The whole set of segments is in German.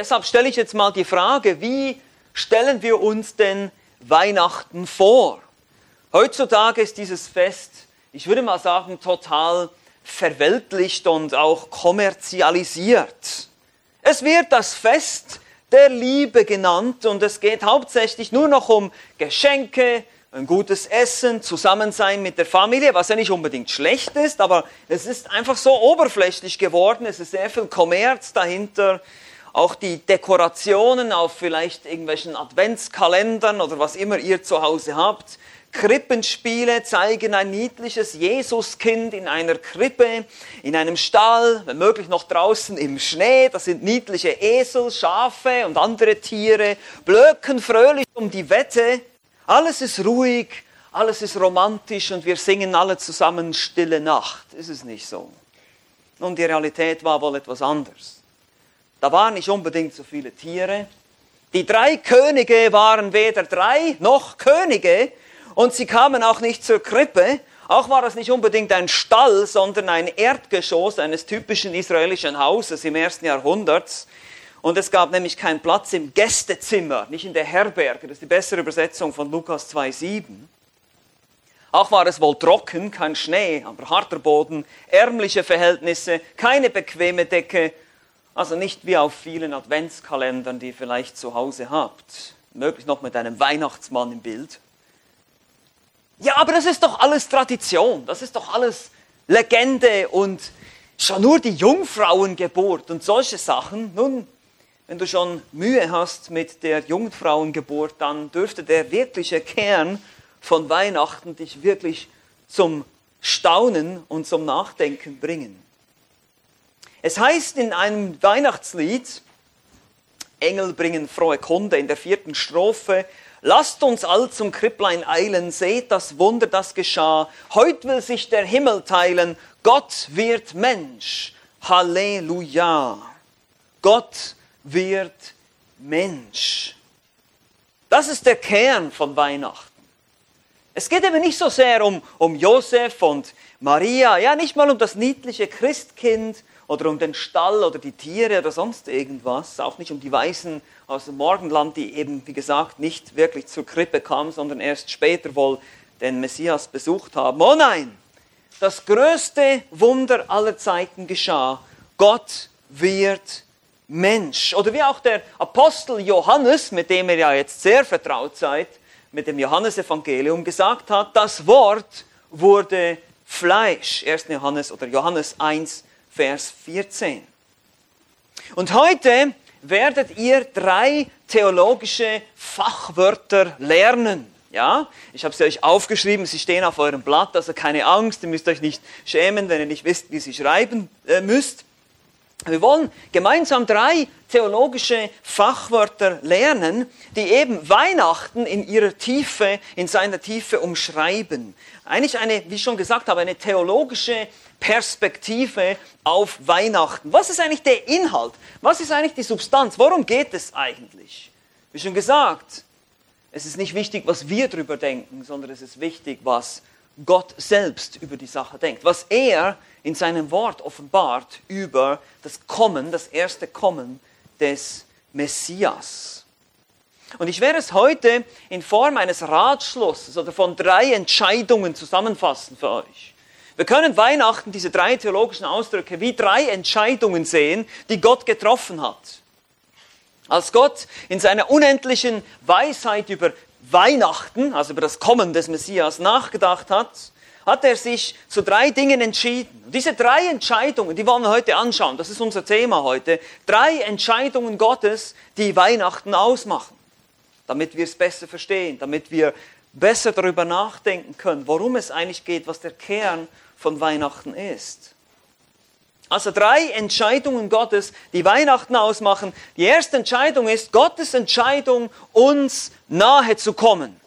Deshalb stelle ich jetzt mal die Frage, wie stellen wir uns denn Weihnachten vor? Heutzutage ist dieses Fest, ich würde mal sagen, total verweltlicht und auch kommerzialisiert. Es wird das Fest der Liebe genannt und es geht hauptsächlich nur noch um Geschenke, ein gutes Essen, Zusammensein mit der Familie, was ja nicht unbedingt schlecht ist, aber es ist einfach so oberflächlich geworden, es ist sehr viel Kommerz dahinter, auch die Dekorationen auf vielleicht irgendwelchen Adventskalendern oder was immer ihr zu Hause habt. Krippenspiele zeigen ein niedliches Jesuskind in einer Krippe, in einem Stall, wenn möglich noch draußen im Schnee. Das sind niedliche Esel, Schafe und andere Tiere, blöken fröhlich um die Wette. Alles ist ruhig, alles ist romantisch und wir singen alle zusammen Stille Nacht. Ist es nicht so? Und die Realität war wohl etwas anders. Da waren nicht unbedingt so viele Tiere. Die drei Könige waren weder drei noch Könige, und sie kamen auch nicht zur Krippe. Auch war das nicht unbedingt ein Stall, sondern ein Erdgeschoss eines typischen israelischen Hauses im ersten Jahrhundert. Und es gab nämlich keinen Platz im Gästezimmer, nicht in der Herberge. Das ist die bessere Übersetzung von Lukas 2,7. Auch war es wohl trocken, kein Schnee, aber harter Boden, ärmliche Verhältnisse, keine bequeme Decke. Also nicht wie auf vielen Adventskalendern, die ihr vielleicht zu Hause habt. Möglich noch mit einem Weihnachtsmann im Bild. Ja, aber das ist doch alles Tradition, das ist doch alles Legende und schon nur die Jungfrauengeburt und solche Sachen. Nun, wenn du schon Mühe hast mit der Jungfrauengeburt, dann dürfte der wirkliche Kern von Weihnachten dich wirklich zum Staunen und zum Nachdenken bringen. Es heißt in einem Weihnachtslied, Engel bringen frohe Kunde in der vierten Strophe, Lasst uns all zum Kripplein eilen, seht das Wunder, das geschah. Heut will sich der Himmel teilen, Gott wird Mensch. Halleluja. Gott wird Mensch. Das ist der Kern von Weihnachten. Es geht eben nicht so sehr um, um Josef und Maria, ja, nicht mal um das niedliche Christkind, oder um den Stall oder die Tiere oder sonst irgendwas, auch nicht um die Weißen aus dem Morgenland, die eben, wie gesagt, nicht wirklich zur Krippe kamen, sondern erst später wohl den Messias besucht haben. Oh nein, das größte Wunder aller Zeiten geschah. Gott wird Mensch. Oder wie auch der Apostel Johannes, mit dem ihr ja jetzt sehr vertraut seid, mit dem Johannesevangelium gesagt hat, das Wort wurde Fleisch. 1. Johannes oder Johannes 1, Vers 14. Und heute werdet ihr drei theologische Fachwörter lernen. Ja, ich habe sie euch aufgeschrieben, sie stehen auf eurem Blatt, also keine Angst, ihr müsst euch nicht schämen, wenn ihr nicht wisst, wie sie schreiben äh, müsst. Wir wollen gemeinsam drei theologische Fachwörter lernen, die eben Weihnachten in ihrer Tiefe, in seiner Tiefe umschreiben. Eigentlich eine, wie ich schon gesagt habe, eine theologische Perspektive auf Weihnachten. Was ist eigentlich der Inhalt? Was ist eigentlich die Substanz? Worum geht es eigentlich? Wie schon gesagt, es ist nicht wichtig, was wir darüber denken, sondern es ist wichtig, was Gott selbst über die Sache denkt. Was er in seinem Wort offenbart über das Kommen, das erste Kommen des Messias. Und ich werde es heute in Form eines Ratschlusses oder von drei Entscheidungen zusammenfassen für euch. Wir können Weihnachten, diese drei theologischen Ausdrücke, wie drei Entscheidungen sehen, die Gott getroffen hat. Als Gott in seiner unendlichen Weisheit über Weihnachten, also über das Kommen des Messias, nachgedacht hat, hat er sich zu drei Dingen entschieden. Und diese drei Entscheidungen, die wollen wir heute anschauen. Das ist unser Thema heute. Drei Entscheidungen Gottes, die Weihnachten ausmachen. Damit wir es besser verstehen, damit wir besser darüber nachdenken können, worum es eigentlich geht, was der Kern von Weihnachten ist. Also drei Entscheidungen Gottes, die Weihnachten ausmachen. Die erste Entscheidung ist Gottes Entscheidung, uns nahe zu kommen.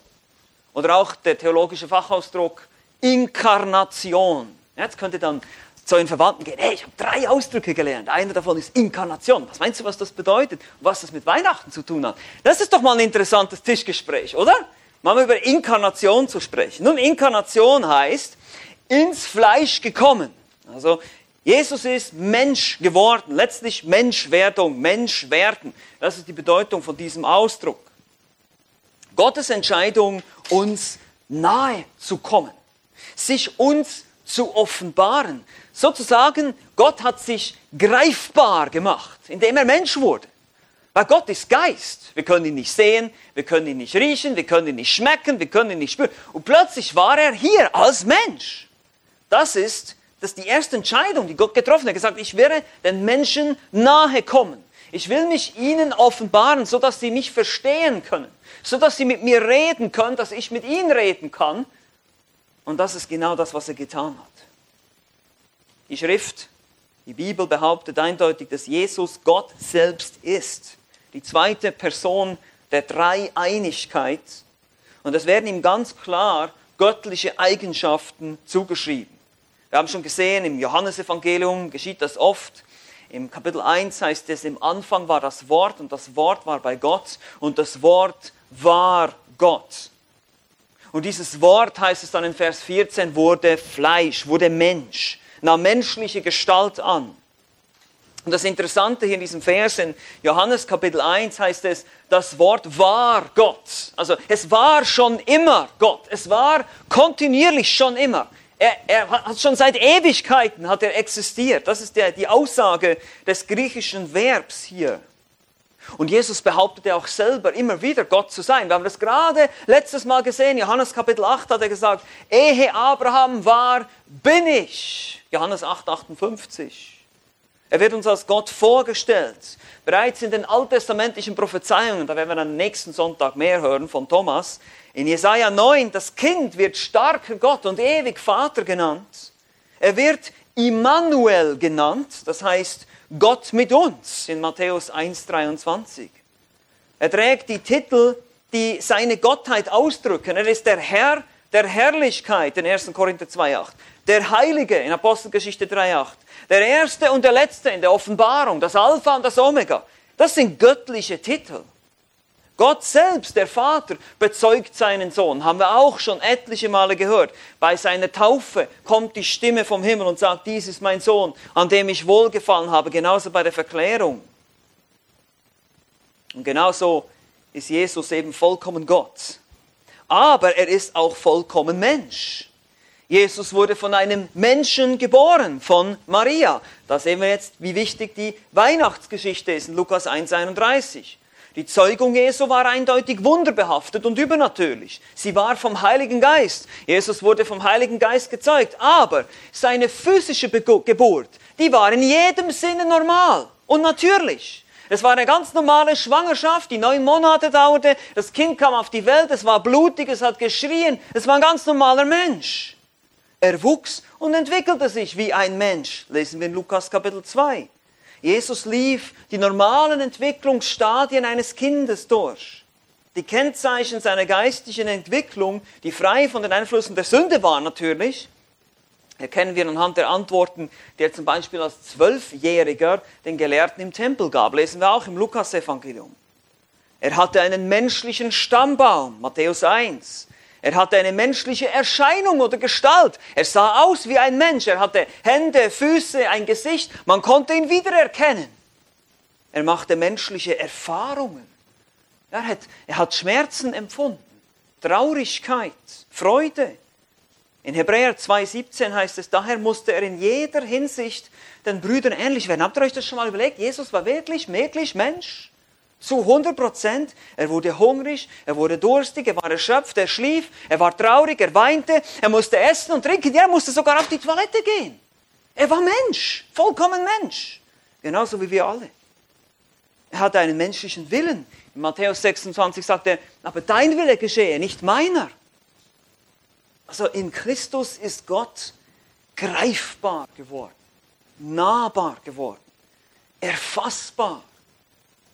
Oder auch der theologische Fachausdruck Inkarnation. Jetzt könnt ihr dann zu den Verwandten gehen, hey, ich habe drei Ausdrücke gelernt. Einer davon ist Inkarnation. Was meinst du, was das bedeutet? Was das mit Weihnachten zu tun hat? Das ist doch mal ein interessantes Tischgespräch, oder? Mal über Inkarnation zu sprechen. Nun, Inkarnation heißt, ins Fleisch gekommen. Also Jesus ist Mensch geworden, letztlich Menschwerdung, Menschwerden. Das ist die Bedeutung von diesem Ausdruck. Gottes Entscheidung, uns nahe zu kommen, sich uns zu offenbaren. Sozusagen, Gott hat sich greifbar gemacht, indem er Mensch wurde. Weil Gott ist Geist. Wir können ihn nicht sehen, wir können ihn nicht riechen, wir können ihn nicht schmecken, wir können ihn nicht spüren. Und plötzlich war er hier als Mensch. Das ist, das ist die erste Entscheidung, die Gott getroffen hat. Hat gesagt, ich werde den Menschen nahe kommen. Ich will mich ihnen offenbaren, so dass sie mich verstehen können, so dass sie mit mir reden können, dass ich mit ihnen reden kann. Und das ist genau das, was er getan hat. Die Schrift, die Bibel behauptet eindeutig, dass Jesus Gott selbst ist die zweite Person der Dreieinigkeit. Und es werden ihm ganz klar göttliche Eigenschaften zugeschrieben. Wir haben schon gesehen, im Johannesevangelium geschieht das oft. Im Kapitel 1 heißt es, im Anfang war das Wort und das Wort war bei Gott und das Wort war Gott. Und dieses Wort, heißt es dann in Vers 14, wurde Fleisch, wurde Mensch, nahm menschliche Gestalt an. Und das Interessante hier in diesem Vers in Johannes Kapitel 1 heißt es, das Wort war Gott. Also es war schon immer Gott. Es war kontinuierlich schon immer. Er, er hat schon seit Ewigkeiten hat er existiert. Das ist der, die Aussage des griechischen Verbs hier. Und Jesus behauptete auch selber immer wieder Gott zu sein. Wir haben das gerade letztes Mal gesehen. Johannes Kapitel 8 hat er gesagt, ehe Abraham war, bin ich. Johannes 8, 58. Er wird uns als Gott vorgestellt. Bereits in den alttestamentlichen Prophezeiungen, da werden wir am nächsten Sonntag mehr hören von Thomas, in Jesaja 9, das Kind wird starker Gott und ewig Vater genannt. Er wird Immanuel genannt, das heißt Gott mit uns in Matthäus 1,23. Er trägt die Titel, die seine Gottheit ausdrücken. Er ist der Herr der Herrlichkeit in 1. Korinther 2,8. Der Heilige in Apostelgeschichte 3,8 der Erste und der Letzte in der Offenbarung, das Alpha und das Omega. Das sind göttliche Titel. Gott selbst, der Vater, bezeugt seinen Sohn. Haben wir auch schon etliche Male gehört. Bei seiner Taufe kommt die Stimme vom Himmel und sagt, dies ist mein Sohn, an dem ich wohlgefallen habe. Genauso bei der Verklärung. Und genauso ist Jesus eben vollkommen Gott. Aber er ist auch vollkommen Mensch. Jesus wurde von einem Menschen geboren, von Maria. Da sehen wir jetzt, wie wichtig die Weihnachtsgeschichte ist in Lukas 1,31. Die Zeugung Jesu war eindeutig wunderbehaftet und übernatürlich. Sie war vom Heiligen Geist. Jesus wurde vom Heiligen Geist gezeugt. Aber seine physische Geburt, die war in jedem Sinne normal und natürlich. Es war eine ganz normale Schwangerschaft, die neun Monate dauerte. Das Kind kam auf die Welt, es war blutig, es hat geschrien. Es war ein ganz normaler Mensch. Er wuchs und entwickelte sich wie ein Mensch, lesen wir in Lukas Kapitel 2. Jesus lief die normalen Entwicklungsstadien eines Kindes durch. Die Kennzeichen seiner geistlichen Entwicklung, die frei von den Einflüssen der Sünde waren natürlich, erkennen wir anhand der Antworten, die er zum Beispiel als Zwölfjähriger den Gelehrten im Tempel gab. Lesen wir auch im Lukas-Evangelium. Er hatte einen menschlichen Stammbaum, Matthäus 1. Er hatte eine menschliche Erscheinung oder Gestalt. Er sah aus wie ein Mensch. Er hatte Hände, Füße, ein Gesicht. Man konnte ihn wiedererkennen. Er machte menschliche Erfahrungen. Er hat, er hat Schmerzen empfunden, Traurigkeit, Freude. In Hebräer 2,17 heißt es, daher musste er in jeder Hinsicht den Brüdern ähnlich werden. Habt ihr euch das schon mal überlegt? Jesus war wirklich, wirklich Mensch zu 100 Prozent. Er wurde hungrig, er wurde durstig, er war erschöpft, er schlief, er war traurig, er weinte, er musste essen und trinken, ja, er musste sogar auf die Toilette gehen. Er war Mensch, vollkommen Mensch, genauso wie wir alle. Er hatte einen menschlichen Willen. In Matthäus 26 sagt er, aber dein Wille geschehe, nicht meiner. Also in Christus ist Gott greifbar geworden, nahbar geworden, erfassbar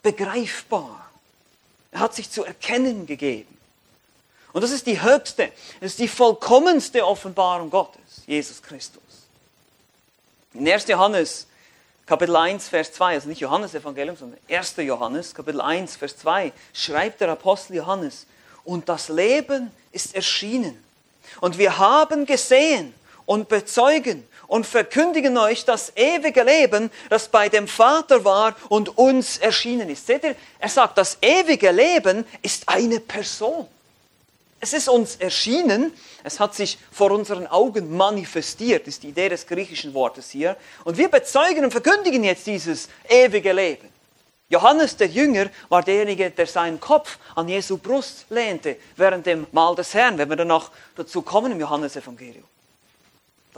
begreifbar. Er hat sich zu erkennen gegeben. Und das ist die höchste, das ist die vollkommenste Offenbarung Gottes, Jesus Christus. In 1. Johannes Kapitel 1, Vers 2, also nicht Johannes Evangelium, sondern 1. Johannes, Kapitel 1, Vers 2, schreibt der Apostel Johannes, und das Leben ist erschienen. Und wir haben gesehen und bezeugen und verkündigen euch das ewige Leben, das bei dem Vater war und uns erschienen ist. Seht ihr, er sagt, das ewige Leben ist eine Person. Es ist uns erschienen, es hat sich vor unseren Augen manifestiert, ist die Idee des griechischen Wortes hier. Und wir bezeugen und verkündigen jetzt dieses ewige Leben. Johannes der Jünger war derjenige, der seinen Kopf an Jesu Brust lehnte während dem Mahl des Herrn, wenn wir dann noch dazu kommen im Johannesevangelium.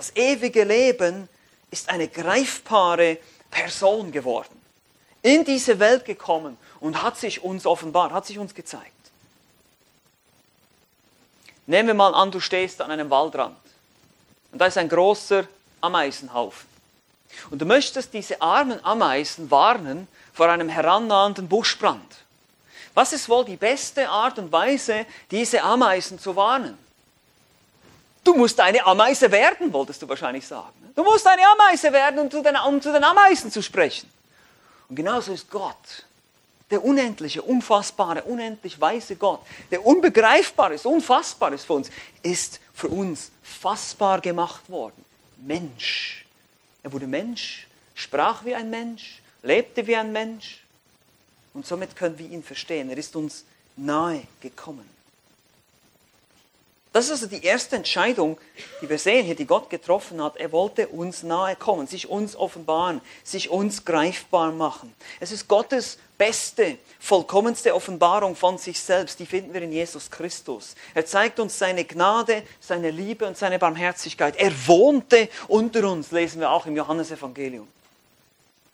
Das ewige Leben ist eine greifbare Person geworden, in diese Welt gekommen und hat sich uns offenbart, hat sich uns gezeigt. Nehmen wir mal an, du stehst an einem Waldrand und da ist ein großer Ameisenhaufen. Und du möchtest diese armen Ameisen warnen vor einem herannahenden Buschbrand. Was ist wohl die beste Art und Weise, diese Ameisen zu warnen? Du musst eine Ameise werden, wolltest du wahrscheinlich sagen. Du musst eine Ameise werden, um zu den, um zu den Ameisen zu sprechen. Und genauso ist Gott der unendliche, unfassbare, unendlich weise Gott, der unbegreifbar ist, unfassbar ist für uns, ist für uns fassbar gemacht worden. Mensch. Er wurde Mensch, sprach wie ein Mensch, lebte wie ein Mensch und somit können wir ihn verstehen. Er ist uns nahe gekommen. Das ist also die erste Entscheidung, die wir sehen hier, die Gott getroffen hat. Er wollte uns nahe kommen, sich uns offenbaren, sich uns greifbar machen. Es ist Gottes beste, vollkommenste Offenbarung von sich selbst, die finden wir in Jesus Christus. Er zeigt uns seine Gnade, seine Liebe und seine Barmherzigkeit. Er wohnte unter uns, lesen wir auch im Johannesevangelium.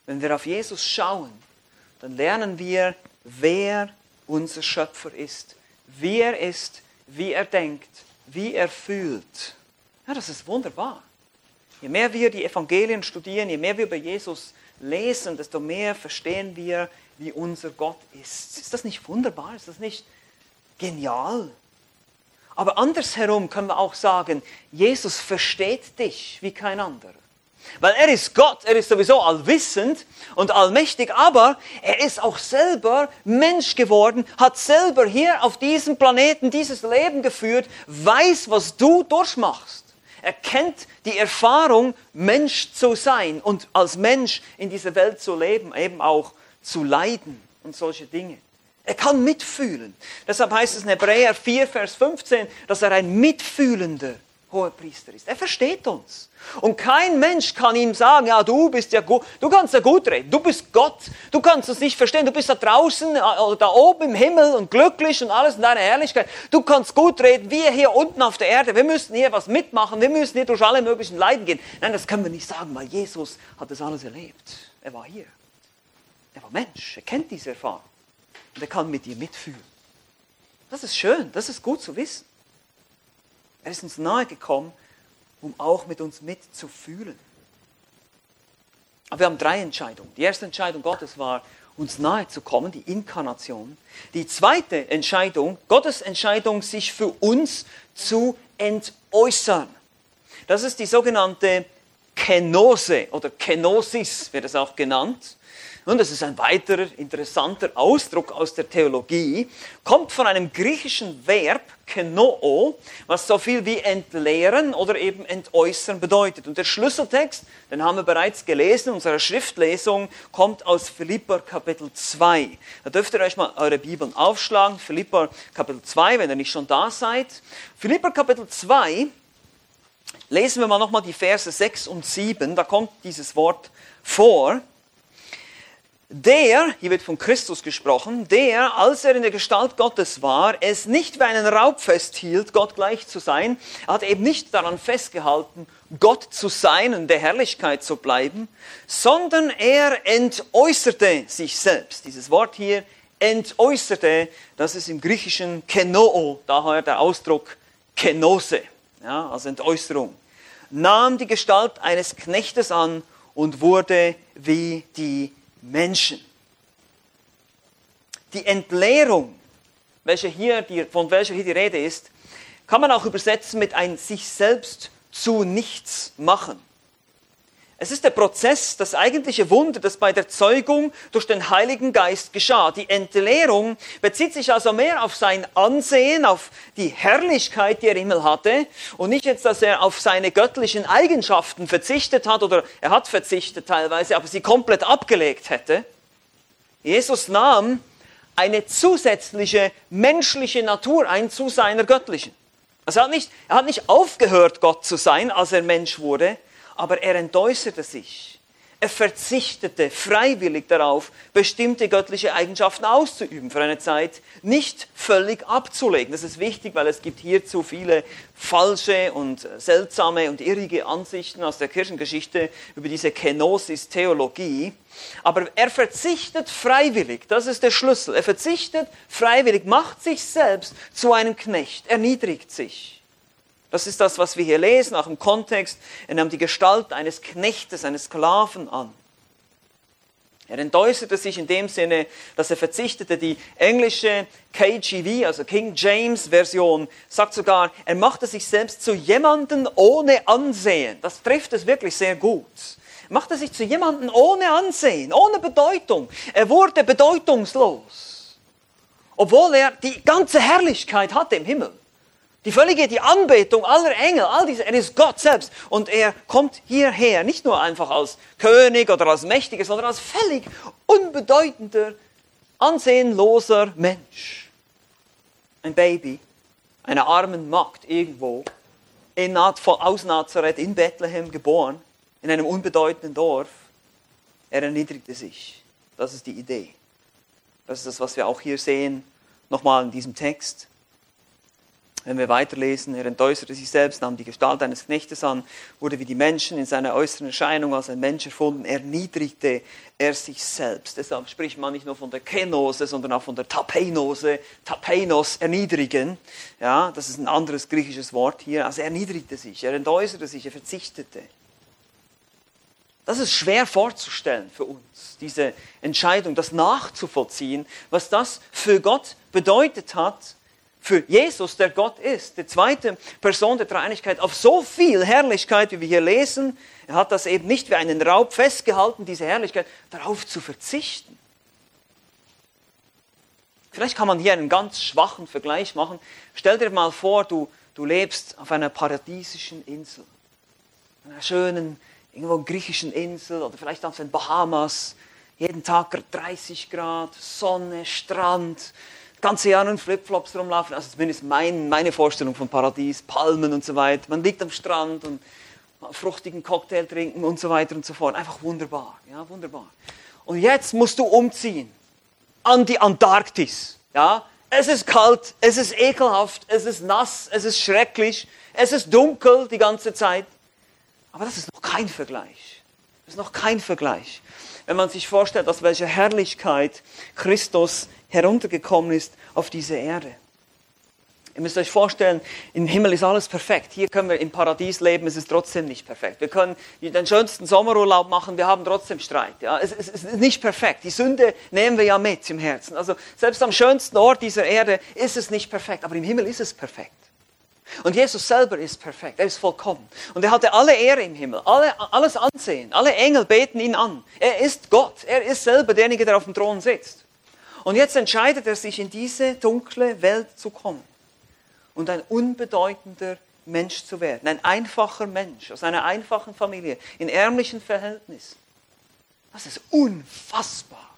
Wenn wir auf Jesus schauen, dann lernen wir, wer unser Schöpfer ist, wie er ist, wie er denkt wie er fühlt. Ja, das ist wunderbar. Je mehr wir die Evangelien studieren, je mehr wir über Jesus lesen, desto mehr verstehen wir, wie unser Gott ist. Ist das nicht wunderbar? Ist das nicht genial? Aber andersherum können wir auch sagen, Jesus versteht dich wie kein anderer. Weil er ist Gott, er ist sowieso allwissend und allmächtig, aber er ist auch selber Mensch geworden, hat selber hier auf diesem Planeten dieses Leben geführt, weiß, was du durchmachst. Er kennt die Erfahrung, Mensch zu sein und als Mensch in dieser Welt zu leben, eben auch zu leiden und solche Dinge. Er kann mitfühlen. Deshalb heißt es in Hebräer 4, Vers 15, dass er ein mitfühlender hoher Priester ist. Er versteht uns. Und kein Mensch kann ihm sagen, ja, du bist ja gut, du kannst ja gut reden, du bist Gott, du kannst es nicht verstehen, du bist da draußen äh, da oben im Himmel und glücklich und alles in deiner Herrlichkeit. Du kannst gut reden, wir hier unten auf der Erde, wir müssen hier was mitmachen, wir müssen hier durch alle möglichen Leiden gehen. Nein, das können wir nicht sagen, weil Jesus hat das alles erlebt. Er war hier. Er war Mensch, er kennt diese Erfahrung. Und er kann mit dir mitfühlen. Das ist schön, das ist gut zu wissen. Er ist uns nahe gekommen, um auch mit uns mitzufühlen. Aber wir haben drei Entscheidungen. Die erste Entscheidung Gottes war, uns nahe zu kommen, die Inkarnation. Die zweite Entscheidung, Gottes Entscheidung, sich für uns zu entäußern. Das ist die sogenannte Kenose oder Kenosis wird es auch genannt. Und das ist ein weiterer interessanter Ausdruck aus der Theologie, kommt von einem griechischen Verb, kenoo, was so viel wie entleeren oder eben entäußern bedeutet. Und der Schlüsseltext, den haben wir bereits gelesen, unsere Schriftlesung kommt aus Philipper Kapitel 2. Da dürft ihr euch mal eure Bibeln aufschlagen, Philipper Kapitel 2, wenn ihr nicht schon da seid. Philipper Kapitel 2, lesen wir mal nochmal die Verse 6 und 7, da kommt dieses Wort vor der, hier wird von Christus gesprochen, der, als er in der Gestalt Gottes war, es nicht wie einen Raub festhielt, Gott gleich zu sein, er hat eben nicht daran festgehalten, Gott zu sein und der Herrlichkeit zu bleiben, sondern er entäußerte sich selbst. Dieses Wort hier, entäußerte, das ist im Griechischen kenoo, daher der Ausdruck kenose, ja, als Entäußerung, nahm die Gestalt eines Knechtes an und wurde wie die Menschen. Die Entleerung, welche hier die, von welcher hier die Rede ist, kann man auch übersetzen mit ein sich selbst zu nichts machen. Es ist der Prozess, das eigentliche Wunder, das bei der Zeugung durch den Heiligen Geist geschah. Die Entleerung bezieht sich also mehr auf sein Ansehen, auf die Herrlichkeit, die er im Himmel hatte und nicht jetzt, dass er auf seine göttlichen Eigenschaften verzichtet hat oder er hat verzichtet teilweise, aber sie komplett abgelegt hätte. Jesus nahm eine zusätzliche menschliche Natur ein zu seiner göttlichen. Also er hat nicht, er hat nicht aufgehört, Gott zu sein, als er Mensch wurde, aber er entäußerte sich. Er verzichtete freiwillig darauf, bestimmte göttliche Eigenschaften auszuüben für eine Zeit, nicht völlig abzulegen. Das ist wichtig, weil es gibt hier zu viele falsche und seltsame und irrige Ansichten aus der Kirchengeschichte über diese Kenosis-Theologie. Aber er verzichtet freiwillig, das ist der Schlüssel. Er verzichtet freiwillig, macht sich selbst zu einem Knecht, erniedrigt sich. Das ist das, was wir hier lesen, auch im Kontext. Er nahm die Gestalt eines Knechtes, eines Sklaven an. Er entäußerte sich in dem Sinne, dass er verzichtete. Die englische KGV, also King James Version, sagt sogar, er machte sich selbst zu jemanden ohne Ansehen. Das trifft es wirklich sehr gut. Er machte sich zu jemanden ohne Ansehen, ohne Bedeutung. Er wurde bedeutungslos. Obwohl er die ganze Herrlichkeit hatte im Himmel. Die völlige, die Anbetung aller Engel, all diese, er ist Gott selbst. Und er kommt hierher, nicht nur einfach als König oder als Mächtiger, sondern als völlig unbedeutender, ansehenloser Mensch. Ein Baby, eine armen Magd irgendwo, in, aus Nazareth in Bethlehem geboren, in einem unbedeutenden Dorf. Er erniedrigte sich. Das ist die Idee. Das ist das, was wir auch hier sehen, nochmal in diesem Text. Wenn wir weiterlesen, er entäußerte sich selbst, nahm die Gestalt eines Knechtes an, wurde wie die Menschen in seiner äußeren Erscheinung als ein Mensch erfunden, erniedrigte er sich selbst. Deshalb spricht man nicht nur von der Kenose, sondern auch von der Tapeinose, Tapeinos, erniedrigen. Ja, das ist ein anderes griechisches Wort hier. Also er erniedrigte sich, er entäußerte sich, er verzichtete. Das ist schwer vorzustellen für uns, diese Entscheidung, das nachzuvollziehen, was das für Gott bedeutet hat, für Jesus, der Gott ist, die zweite Person der Dreieinigkeit, auf so viel Herrlichkeit, wie wir hier lesen, er hat das eben nicht wie einen Raub festgehalten, diese Herrlichkeit, darauf zu verzichten. Vielleicht kann man hier einen ganz schwachen Vergleich machen. Stell dir mal vor, du, du lebst auf einer paradiesischen Insel, einer schönen, irgendwo griechischen Insel oder vielleicht auf den Bahamas, jeden Tag 30 Grad, Sonne, Strand, ganze Jahr in Flipflops rumlaufen. Also zumindest mein, meine Vorstellung von Paradies, Palmen und so weiter. Man liegt am Strand und fruchtigen Cocktail trinken und so weiter und so fort. Einfach wunderbar, ja, wunderbar. Und jetzt musst du umziehen an die Antarktis, ja. Es ist kalt, es ist ekelhaft, es ist nass, es ist schrecklich, es ist dunkel die ganze Zeit. Aber das ist noch kein Vergleich. Das ist noch kein Vergleich. Wenn man sich vorstellt, aus welcher Herrlichkeit Christus heruntergekommen ist auf diese Erde. Ihr müsst euch vorstellen, im Himmel ist alles perfekt. Hier können wir im Paradies leben, es ist trotzdem nicht perfekt. Wir können den schönsten Sommerurlaub machen, wir haben trotzdem Streit. Ja, es, es, es ist nicht perfekt. Die Sünde nehmen wir ja mit im Herzen. Also selbst am schönsten Ort dieser Erde ist es nicht perfekt, aber im Himmel ist es perfekt. Und Jesus selber ist perfekt, er ist vollkommen. Und er hatte alle Ehre im Himmel, alle, alles Ansehen, alle Engel beten ihn an. Er ist Gott, er ist selber derjenige, der auf dem Thron sitzt. Und jetzt entscheidet er sich, in diese dunkle Welt zu kommen und ein unbedeutender Mensch zu werden. Ein einfacher Mensch aus einer einfachen Familie, in ärmlichen Verhältnissen. Das ist unfassbar.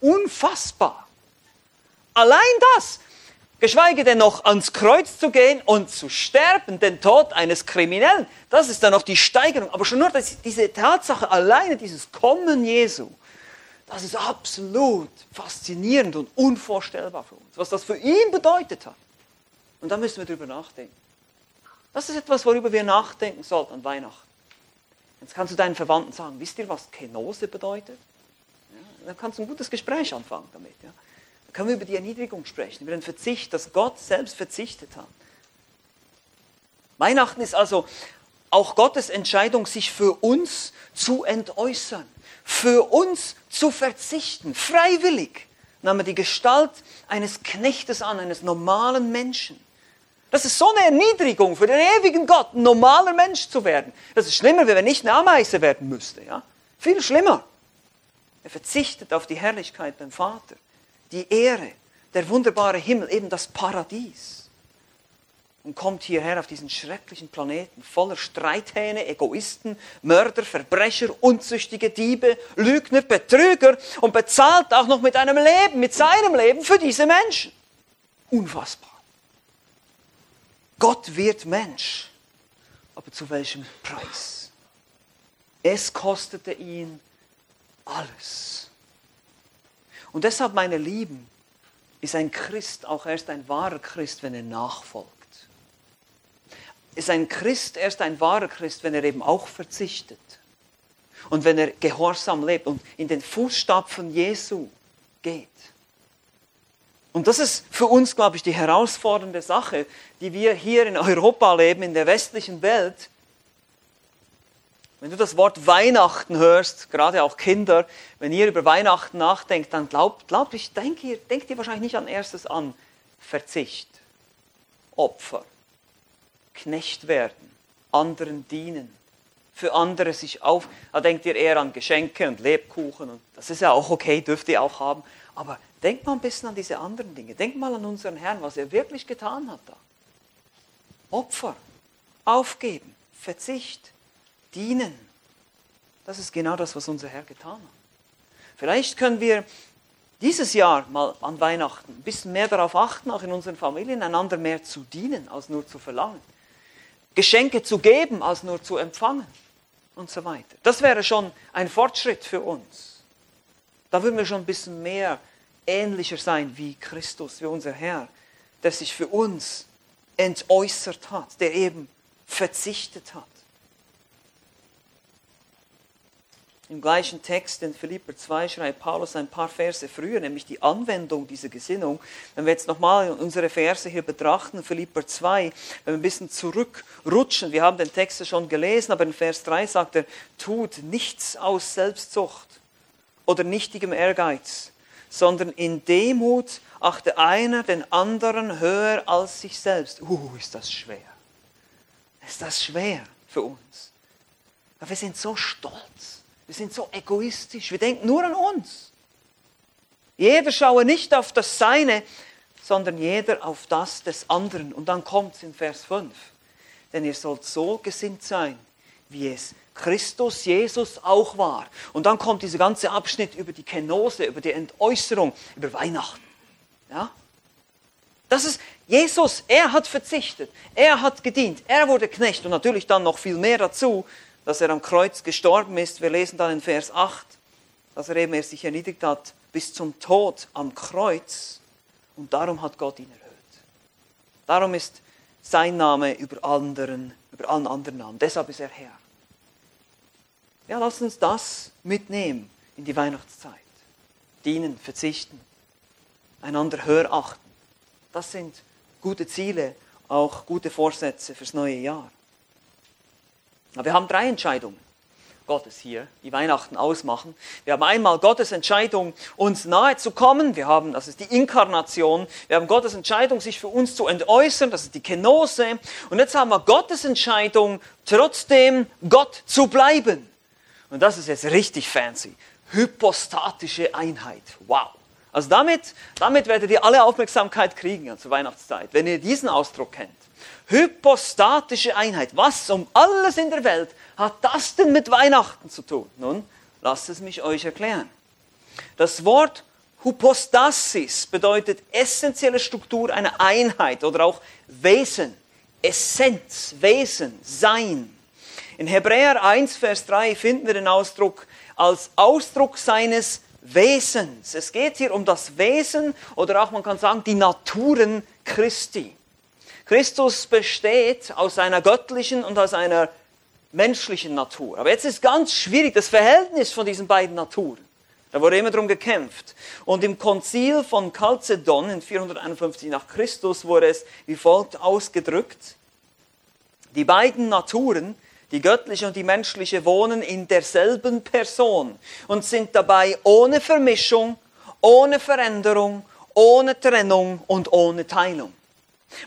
Unfassbar. Allein das, geschweige denn noch ans Kreuz zu gehen und zu sterben, den Tod eines Kriminellen, das ist dann noch die Steigerung. Aber schon nur diese Tatsache alleine, dieses Kommen Jesu, das ist absolut faszinierend und unvorstellbar für uns, was das für ihn bedeutet hat. Und da müssen wir drüber nachdenken. Das ist etwas, worüber wir nachdenken sollten an Weihnachten. Jetzt kannst du deinen Verwandten sagen, wisst ihr, was Kenose bedeutet? Ja, dann kannst du ein gutes Gespräch anfangen damit. Ja. Können wir über die Erniedrigung sprechen, über den Verzicht, dass Gott selbst verzichtet hat. Weihnachten ist also auch Gottes Entscheidung, sich für uns zu entäußern für uns zu verzichten, freiwillig, nahm er die Gestalt eines Knechtes an, eines normalen Menschen. Das ist so eine Erniedrigung für den ewigen Gott, ein normaler Mensch zu werden. Das ist schlimmer, wenn er nicht eine Ameise werden müsste. Ja? Viel schlimmer. Er verzichtet auf die Herrlichkeit beim Vater, die Ehre, der wunderbare Himmel, eben das Paradies. Und kommt hierher auf diesen schrecklichen Planeten voller Streithähne, Egoisten, Mörder, Verbrecher, unzüchtige Diebe, Lügner, Betrüger und bezahlt auch noch mit einem Leben, mit seinem Leben für diese Menschen. Unfassbar. Gott wird Mensch, aber zu welchem Preis? Es kostete ihn alles. Und deshalb, meine Lieben, ist ein Christ auch erst ein wahrer Christ, wenn er nachfolgt. Ist ein Christ erst ein wahrer Christ, wenn er eben auch verzichtet. Und wenn er gehorsam lebt und in den Fußstapfen Jesu geht. Und das ist für uns, glaube ich, die herausfordernde Sache, die wir hier in Europa leben, in der westlichen Welt. Wenn du das Wort Weihnachten hörst, gerade auch Kinder, wenn ihr über Weihnachten nachdenkt, dann glaubt, glaubt ich, denkt ihr, denkt ihr wahrscheinlich nicht an erstes an Verzicht, Opfer, Knecht werden, anderen dienen, für andere sich auf. Da denkt ihr eher an Geschenke und Lebkuchen und das ist ja auch okay, dürft ihr auch haben. Aber denkt mal ein bisschen an diese anderen Dinge. Denkt mal an unseren Herrn, was er wirklich getan hat da. Opfer, aufgeben, Verzicht, dienen. Das ist genau das, was unser Herr getan hat. Vielleicht können wir dieses Jahr mal an Weihnachten ein bisschen mehr darauf achten, auch in unseren Familien, einander mehr zu dienen, als nur zu verlangen. Geschenke zu geben, als nur zu empfangen und so weiter. Das wäre schon ein Fortschritt für uns. Da würden wir schon ein bisschen mehr ähnlicher sein wie Christus, wie unser Herr, der sich für uns entäußert hat, der eben verzichtet hat. Im gleichen Text in Philipper 2 schreibt Paulus ein paar Verse früher, nämlich die Anwendung dieser Gesinnung. Wenn wir jetzt nochmal unsere Verse hier betrachten, Philipper 2, wenn wir ein bisschen zurückrutschen, wir haben den Text schon gelesen, aber in Vers 3 sagt er, tut nichts aus Selbstsucht oder nichtigem Ehrgeiz, sondern in Demut achte einer den anderen höher als sich selbst. Uh, ist das schwer. Ist das schwer für uns. Aber wir sind so stolz. Wir sind so egoistisch. Wir denken nur an uns. Jeder schaue nicht auf das Seine, sondern jeder auf das des anderen. Und dann kommt es in Vers 5. Denn ihr sollt so gesinnt sein, wie es Christus Jesus auch war. Und dann kommt dieser ganze Abschnitt über die Kenose, über die Entäußerung, über Weihnachten. Ja? Das ist Jesus, er hat verzichtet, er hat gedient, er wurde Knecht und natürlich dann noch viel mehr dazu, dass er am Kreuz gestorben ist. Wir lesen dann in Vers 8, dass er eben er sich erniedrigt hat bis zum Tod am Kreuz und darum hat Gott ihn erhöht. Darum ist sein Name über, anderen, über allen anderen Namen. Deshalb ist er Herr. Ja, lass uns das mitnehmen in die Weihnachtszeit. Dienen, verzichten, einander höher achten. Das sind gute Ziele, auch gute Vorsätze fürs neue Jahr. Aber wir haben drei Entscheidungen. Gottes hier, die Weihnachten ausmachen. Wir haben einmal Gottes Entscheidung, uns nahe zu kommen. Wir haben, das ist die Inkarnation. Wir haben Gottes Entscheidung, sich für uns zu entäußern. Das ist die Kenose. Und jetzt haben wir Gottes Entscheidung, trotzdem Gott zu bleiben. Und das ist jetzt richtig fancy. Hypostatische Einheit. Wow. Also damit, damit werdet ihr alle Aufmerksamkeit kriegen zur Weihnachtszeit, wenn ihr diesen Ausdruck kennt. Hypostatische Einheit. Was um alles in der Welt hat das denn mit Weihnachten zu tun? Nun, lasst es mich euch erklären. Das Wort Hypostasis bedeutet essentielle Struktur einer Einheit oder auch Wesen, Essenz, Wesen, Sein. In Hebräer 1, Vers 3 finden wir den Ausdruck als Ausdruck seines Wesens. Es geht hier um das Wesen oder auch man kann sagen die Naturen Christi. Christus besteht aus einer göttlichen und aus einer menschlichen Natur. Aber jetzt ist ganz schwierig das Verhältnis von diesen beiden Naturen. Da wurde immer darum gekämpft. Und im Konzil von Chalcedon in 451 nach Christus wurde es wie folgt ausgedrückt. Die beiden Naturen die göttliche und die menschliche wohnen in derselben Person und sind dabei ohne Vermischung, ohne Veränderung, ohne Trennung und ohne Teilung.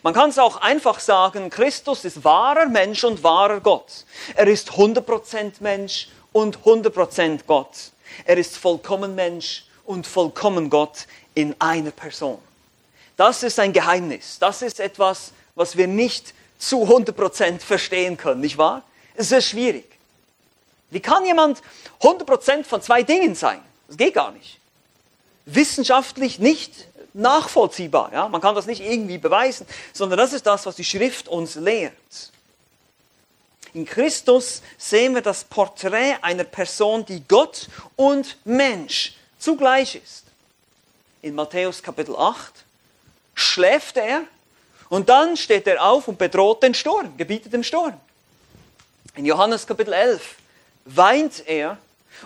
Man kann es auch einfach sagen, Christus ist wahrer Mensch und wahrer Gott. Er ist 100% Mensch und 100% Gott. Er ist vollkommen Mensch und vollkommen Gott in einer Person. Das ist ein Geheimnis. Das ist etwas, was wir nicht zu 100% verstehen können, nicht wahr? Es ist schwierig. Wie kann jemand 100% von zwei Dingen sein? Das geht gar nicht. Wissenschaftlich nicht nachvollziehbar. Ja? Man kann das nicht irgendwie beweisen, sondern das ist das, was die Schrift uns lehrt. In Christus sehen wir das Porträt einer Person, die Gott und Mensch zugleich ist. In Matthäus Kapitel 8 schläft er und dann steht er auf und bedroht den Sturm, gebietet dem Sturm. In Johannes Kapitel 11 weint er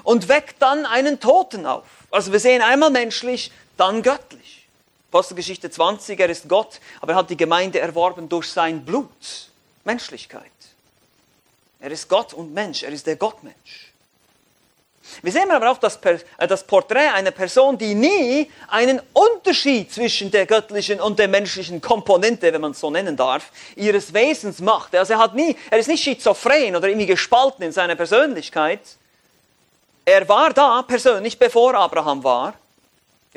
und weckt dann einen Toten auf. Also wir sehen einmal menschlich, dann göttlich. Apostelgeschichte 20, er ist Gott, aber er hat die Gemeinde erworben durch sein Blut, Menschlichkeit. Er ist Gott und Mensch, er ist der Gottmensch. Wir sehen aber auch das, äh, das, Porträt einer Person, die nie einen Unterschied zwischen der göttlichen und der menschlichen Komponente, wenn man es so nennen darf, ihres Wesens macht. Also er, hat nie, er ist nicht schizophren oder irgendwie gespalten in seiner Persönlichkeit. Er war da persönlich, bevor Abraham war.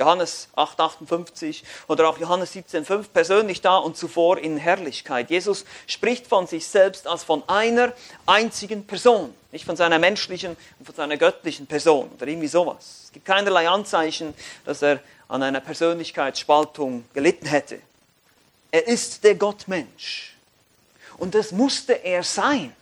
Johannes 8,58 oder auch Johannes 17,5 persönlich da und zuvor in Herrlichkeit. Jesus spricht von sich selbst als von einer einzigen Person, nicht von seiner menschlichen und von seiner göttlichen Person oder irgendwie sowas. Es gibt keinerlei Anzeichen, dass er an einer Persönlichkeitsspaltung gelitten hätte. Er ist der Gottmensch. Und das musste er sein.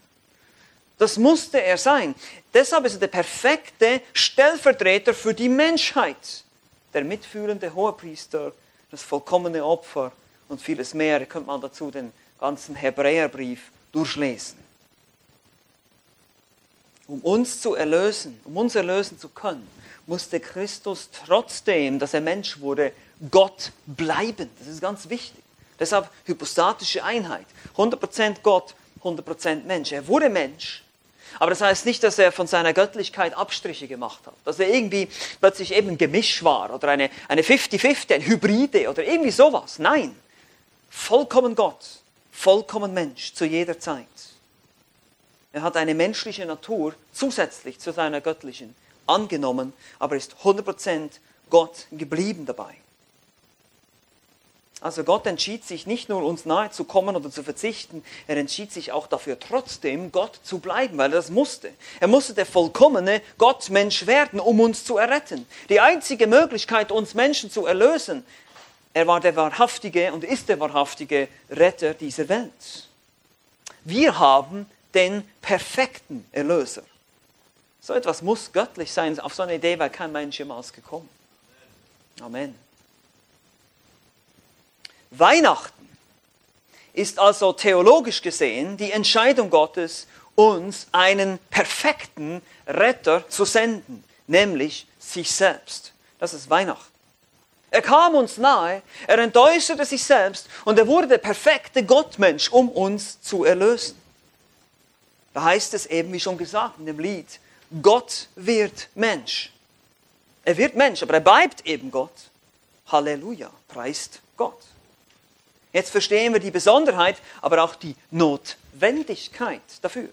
Das musste er sein. Deshalb ist er der perfekte Stellvertreter für die Menschheit der mitfühlende Hohepriester, das vollkommene Opfer und vieles mehr. Da könnte man dazu den ganzen Hebräerbrief durchlesen. Um uns zu erlösen, um uns erlösen zu können, musste Christus trotzdem, dass er Mensch wurde, Gott bleiben. Das ist ganz wichtig. Deshalb hypostatische Einheit. 100% Gott, 100% Mensch. Er wurde Mensch, aber das heißt nicht, dass er von seiner Göttlichkeit Abstriche gemacht hat. Dass er irgendwie plötzlich eben Gemisch war oder eine 50-50, eine ein Hybride oder irgendwie sowas. Nein. Vollkommen Gott, vollkommen Mensch zu jeder Zeit. Er hat eine menschliche Natur zusätzlich zu seiner göttlichen angenommen, aber ist 100% Gott geblieben dabei. Also Gott entschied sich nicht nur uns nahe zu kommen oder zu verzichten, er entschied sich auch dafür trotzdem Gott zu bleiben, weil er das musste. Er musste der vollkommene Gottmensch werden, um uns zu erretten. Die einzige Möglichkeit, uns Menschen zu erlösen, er war der wahrhaftige und ist der wahrhaftige Retter dieser Welt. Wir haben den perfekten Erlöser. So etwas muss göttlich sein. Auf so eine Idee war kein Mensch jemals gekommen. Amen. Weihnachten ist also theologisch gesehen die Entscheidung Gottes, uns einen perfekten Retter zu senden, nämlich sich selbst. Das ist Weihnachten. Er kam uns nahe, er entäußerte sich selbst und er wurde der perfekte Gottmensch, um uns zu erlösen. Da heißt es eben, wie schon gesagt in dem Lied, Gott wird Mensch. Er wird Mensch, aber er bleibt eben Gott. Halleluja, preist Gott. Jetzt verstehen wir die Besonderheit, aber auch die Notwendigkeit dafür.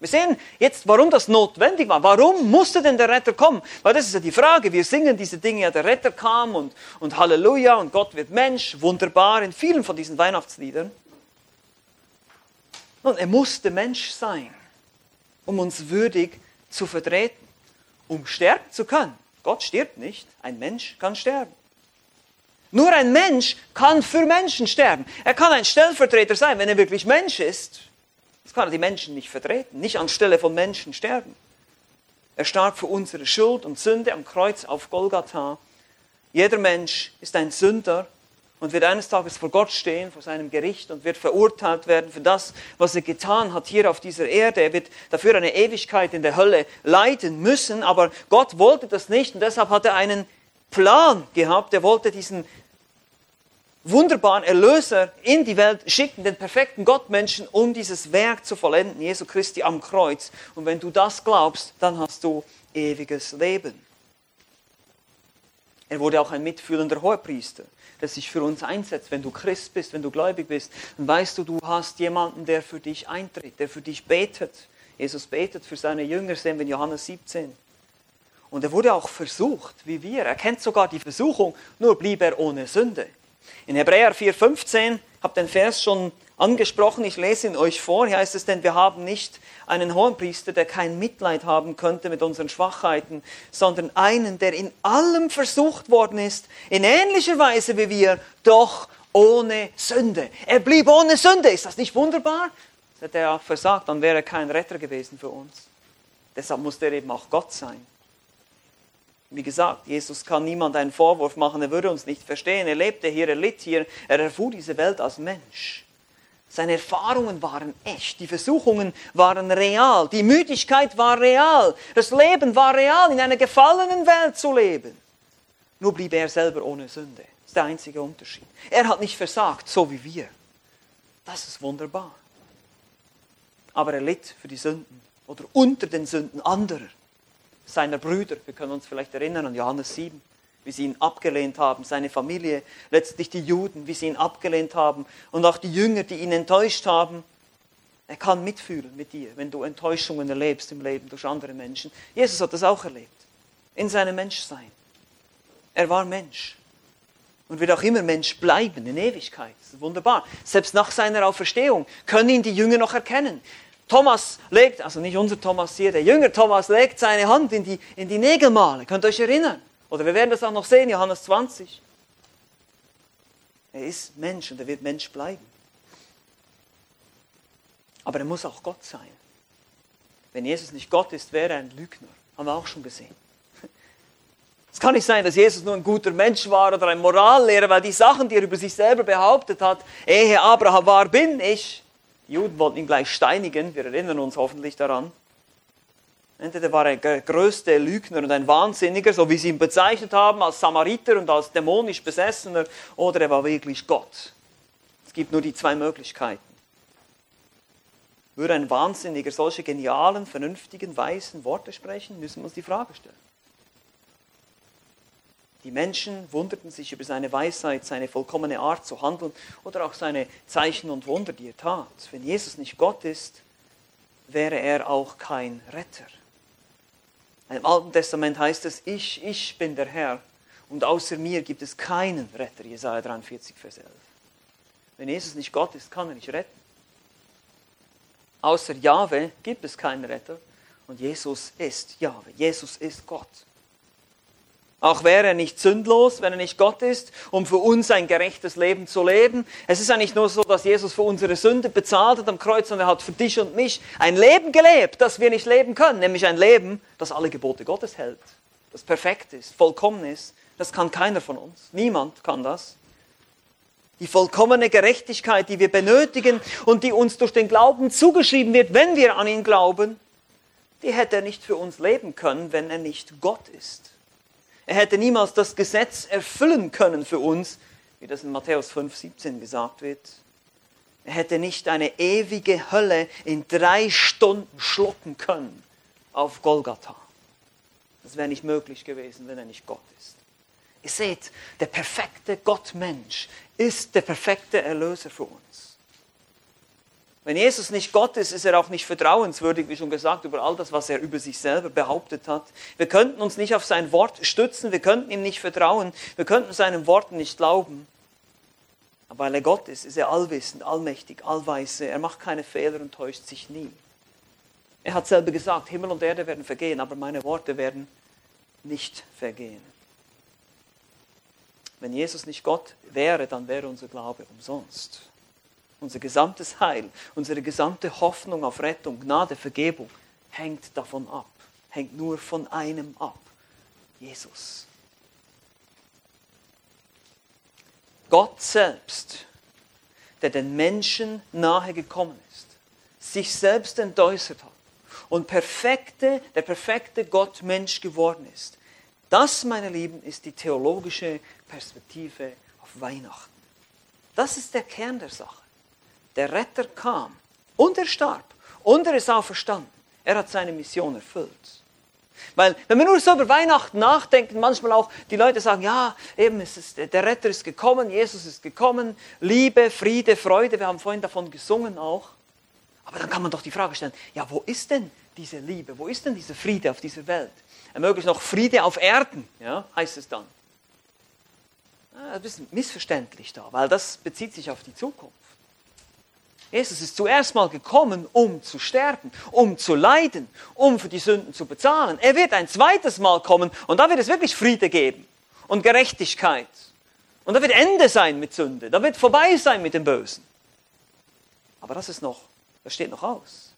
Wir sehen jetzt, warum das notwendig war. Warum musste denn der Retter kommen? Weil das ist ja die Frage. Wir singen diese Dinge, ja, der Retter kam und, und Halleluja und Gott wird Mensch. Wunderbar in vielen von diesen Weihnachtsliedern. Nun, er musste Mensch sein, um uns würdig zu vertreten, um sterben zu können. Gott stirbt nicht, ein Mensch kann sterben. Nur ein Mensch kann für Menschen sterben. Er kann ein Stellvertreter sein, wenn er wirklich Mensch ist. Das kann er die Menschen nicht vertreten, nicht anstelle von Menschen sterben. Er starb für unsere Schuld und Sünde am Kreuz auf Golgatha. Jeder Mensch ist ein Sünder und wird eines Tages vor Gott stehen, vor seinem Gericht und wird verurteilt werden für das, was er getan hat hier auf dieser Erde. Er wird dafür eine Ewigkeit in der Hölle leiden müssen, aber Gott wollte das nicht und deshalb hat er einen Plan gehabt. Er wollte diesen wunderbaren Erlöser in die Welt schicken, den perfekten Gottmenschen, um dieses Werk zu vollenden, Jesu Christi am Kreuz. Und wenn du das glaubst, dann hast du ewiges Leben. Er wurde auch ein mitfühlender Hohepriester, der sich für uns einsetzt. Wenn du Christ bist, wenn du gläubig bist, dann weißt du, du hast jemanden, der für dich eintritt, der für dich betet. Jesus betet für seine Jünger, sehen wir in Johannes 17. Und er wurde auch versucht, wie wir. Er kennt sogar die Versuchung, nur blieb er ohne Sünde. In Hebräer 4,15, habt den Vers schon angesprochen, ich lese ihn euch vor, hier heißt es, denn wir haben nicht einen Hohenpriester, der kein Mitleid haben könnte mit unseren Schwachheiten, sondern einen, der in allem versucht worden ist, in ähnlicher Weise wie wir, doch ohne Sünde. Er blieb ohne Sünde. Ist das nicht wunderbar? Hätte er auch versagt, dann wäre er kein Retter gewesen für uns. Deshalb muss er eben auch Gott sein. Wie gesagt, Jesus kann niemand einen Vorwurf machen, er würde uns nicht verstehen. Er lebte hier, er litt hier, er erfuhr diese Welt als Mensch. Seine Erfahrungen waren echt, die Versuchungen waren real, die Müdigkeit war real, das Leben war real, in einer gefallenen Welt zu leben. Nur blieb er selber ohne Sünde. Das ist der einzige Unterschied. Er hat nicht versagt, so wie wir. Das ist wunderbar. Aber er litt für die Sünden oder unter den Sünden anderer, seiner Brüder. Wir können uns vielleicht erinnern an Johannes 7 wie sie ihn abgelehnt haben, seine Familie, letztlich die Juden, wie sie ihn abgelehnt haben und auch die Jünger, die ihn enttäuscht haben. Er kann mitfühlen mit dir, wenn du Enttäuschungen erlebst im Leben durch andere Menschen. Jesus hat das auch erlebt, in seinem Menschsein. Er war Mensch und wird auch immer Mensch bleiben in Ewigkeit. Das ist wunderbar. Selbst nach seiner Auferstehung können ihn die Jünger noch erkennen. Thomas legt, also nicht unser Thomas hier, der Jünger Thomas legt seine Hand in die, in die Nägelmale. Könnt ihr euch erinnern? Oder wir werden das auch noch sehen, Johannes 20. Er ist Mensch und er wird Mensch bleiben. Aber er muss auch Gott sein. Wenn Jesus nicht Gott ist, wäre er ein Lügner. Haben wir auch schon gesehen. Es kann nicht sein, dass Jesus nur ein guter Mensch war oder ein Morallehrer, weil die Sachen, die er über sich selber behauptet hat, ehe Abraham war, bin ich. Juden wollten ihn gleich steinigen, wir erinnern uns hoffentlich daran. Entweder war er der größte Lügner und ein Wahnsinniger, so wie sie ihn bezeichnet haben, als Samariter und als dämonisch Besessener, oder er war wirklich Gott. Es gibt nur die zwei Möglichkeiten. Würde ein Wahnsinniger solche genialen, vernünftigen, weisen Worte sprechen, müssen wir uns die Frage stellen. Die Menschen wunderten sich über seine Weisheit, seine vollkommene Art zu handeln oder auch seine Zeichen und Wunder, die er tat. Wenn Jesus nicht Gott ist, wäre er auch kein Retter. Im Alten Testament heißt es, ich, ich bin der Herr und außer mir gibt es keinen Retter. Jesaja 43, Vers 11. Wenn Jesus nicht Gott ist, kann er nicht retten. Außer Jahwe gibt es keinen Retter und Jesus ist Jahwe. Jesus ist Gott. Auch wäre er nicht sündlos, wenn er nicht Gott ist, um für uns ein gerechtes Leben zu leben. Es ist ja nicht nur so, dass Jesus für unsere Sünde bezahlt hat am Kreuz, sondern er hat für dich und mich ein Leben gelebt, das wir nicht leben können. Nämlich ein Leben, das alle Gebote Gottes hält, das perfekt ist, vollkommen ist. Das kann keiner von uns. Niemand kann das. Die vollkommene Gerechtigkeit, die wir benötigen und die uns durch den Glauben zugeschrieben wird, wenn wir an ihn glauben, die hätte er nicht für uns leben können, wenn er nicht Gott ist. Er hätte niemals das Gesetz erfüllen können für uns, wie das in Matthäus 5, 17 gesagt wird. Er hätte nicht eine ewige Hölle in drei Stunden schlucken können auf Golgatha. Das wäre nicht möglich gewesen, wenn er nicht Gott ist. Ihr seht, der perfekte Gottmensch ist der perfekte Erlöser für uns. Wenn Jesus nicht Gott ist, ist er auch nicht vertrauenswürdig, wie schon gesagt, über all das, was er über sich selber behauptet hat. Wir könnten uns nicht auf sein Wort stützen, wir könnten ihm nicht vertrauen, wir könnten seinen Worten nicht glauben. Aber weil er Gott ist, ist er allwissend, allmächtig, allweise. Er macht keine Fehler und täuscht sich nie. Er hat selber gesagt, Himmel und Erde werden vergehen, aber meine Worte werden nicht vergehen. Wenn Jesus nicht Gott wäre, dann wäre unser Glaube umsonst. Unser gesamtes Heil, unsere gesamte Hoffnung auf Rettung, Gnade, Vergebung hängt davon ab, hängt nur von einem ab, Jesus. Gott selbst, der den Menschen nahe gekommen ist, sich selbst entäußert hat und perfekte, der perfekte Gott Mensch geworden ist. Das, meine Lieben, ist die theologische Perspektive auf Weihnachten. Das ist der Kern der Sache. Der Retter kam und er starb und er ist auferstanden. Er hat seine Mission erfüllt. Weil wenn wir nur so über Weihnachten nachdenken, manchmal auch die Leute sagen, ja, eben, ist, der Retter ist gekommen, Jesus ist gekommen, Liebe, Friede, Freude, wir haben vorhin davon gesungen auch. Aber dann kann man doch die Frage stellen, ja, wo ist denn diese Liebe, wo ist denn dieser Friede auf dieser Welt? Ermöglicht noch Friede auf Erden, ja, heißt es dann. Ja, ein bisschen missverständlich da, weil das bezieht sich auf die Zukunft. Jesus ist zuerst mal gekommen, um zu sterben, um zu leiden, um für die Sünden zu bezahlen. Er wird ein zweites Mal kommen und da wird es wirklich Friede geben und Gerechtigkeit. Und da wird Ende sein mit Sünde, da wird vorbei sein mit dem Bösen. Aber das ist noch, das steht noch aus.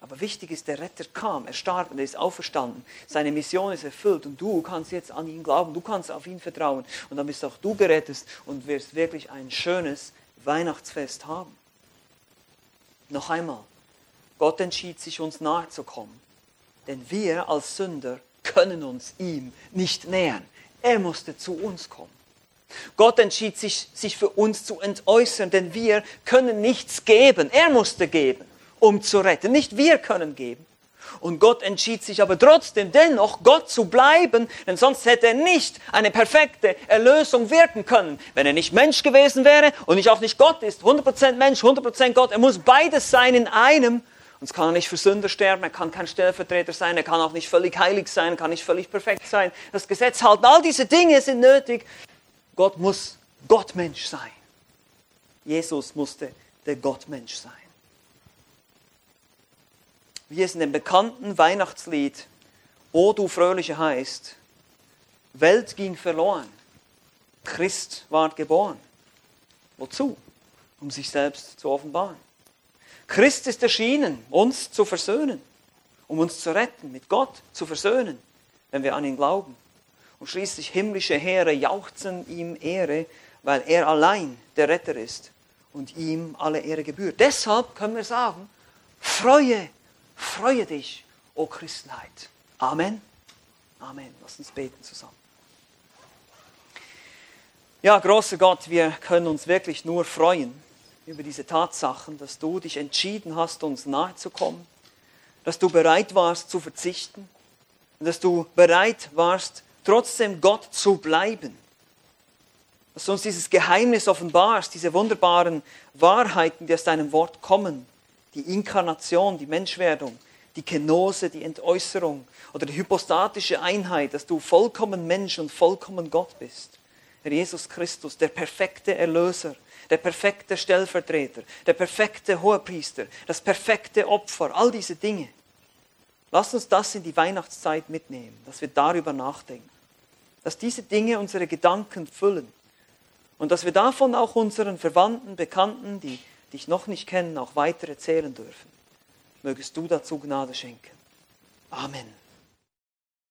Aber wichtig ist, der Retter kam, er starb und er ist auferstanden. Seine Mission ist erfüllt und du kannst jetzt an ihn glauben, du kannst auf ihn vertrauen und dann bist auch du gerettet und wirst wirklich ein schönes Weihnachtsfest haben. Noch einmal, Gott entschied sich, uns nahe zu kommen, denn wir als Sünder können uns ihm nicht nähern. Er musste zu uns kommen. Gott entschied sich, sich für uns zu entäußern, denn wir können nichts geben. Er musste geben, um zu retten. Nicht wir können geben. Und Gott entschied sich aber trotzdem dennoch, Gott zu bleiben, denn sonst hätte er nicht eine perfekte Erlösung wirken können. Wenn er nicht Mensch gewesen wäre und nicht auch nicht Gott ist, 100% Mensch, 100% Gott, er muss beides sein in einem. Sonst kann er nicht für Sünder sterben, er kann kein Stellvertreter sein, er kann auch nicht völlig heilig sein, er kann nicht völlig perfekt sein. Das Gesetz halten, all diese Dinge sind nötig. Gott muss Gottmensch sein. Jesus musste der Gottmensch sein wie es in dem bekannten Weihnachtslied O du Fröhliche heißt, Welt ging verloren, Christ ward geboren. Wozu? Um sich selbst zu offenbaren. Christ ist erschienen, uns zu versöhnen, um uns zu retten, mit Gott zu versöhnen, wenn wir an ihn glauben. Und schließlich himmlische Heere jauchzen ihm Ehre, weil er allein der Retter ist und ihm alle Ehre gebührt. Deshalb können wir sagen, freue Freue dich, o Christenheit. Amen. Amen. Lass uns beten zusammen. Ja, großer Gott, wir können uns wirklich nur freuen über diese Tatsachen, dass du dich entschieden hast, uns nahe zu kommen, dass du bereit warst zu verzichten dass du bereit warst, trotzdem Gott zu bleiben. Dass du uns dieses Geheimnis offenbarst, diese wunderbaren Wahrheiten, die aus deinem Wort kommen, die Inkarnation, die Menschwerdung, die Kenose, die Entäußerung oder die hypostatische Einheit, dass du vollkommen Mensch und vollkommen Gott bist. Herr Jesus Christus, der perfekte Erlöser, der perfekte Stellvertreter, der perfekte Hohepriester, das perfekte Opfer, all diese Dinge. Lass uns das in die Weihnachtszeit mitnehmen, dass wir darüber nachdenken, dass diese Dinge unsere Gedanken füllen und dass wir davon auch unseren Verwandten, Bekannten, die dich noch nicht kennen, auch weiter erzählen dürfen. Mögest du dazu Gnade schenken. Amen.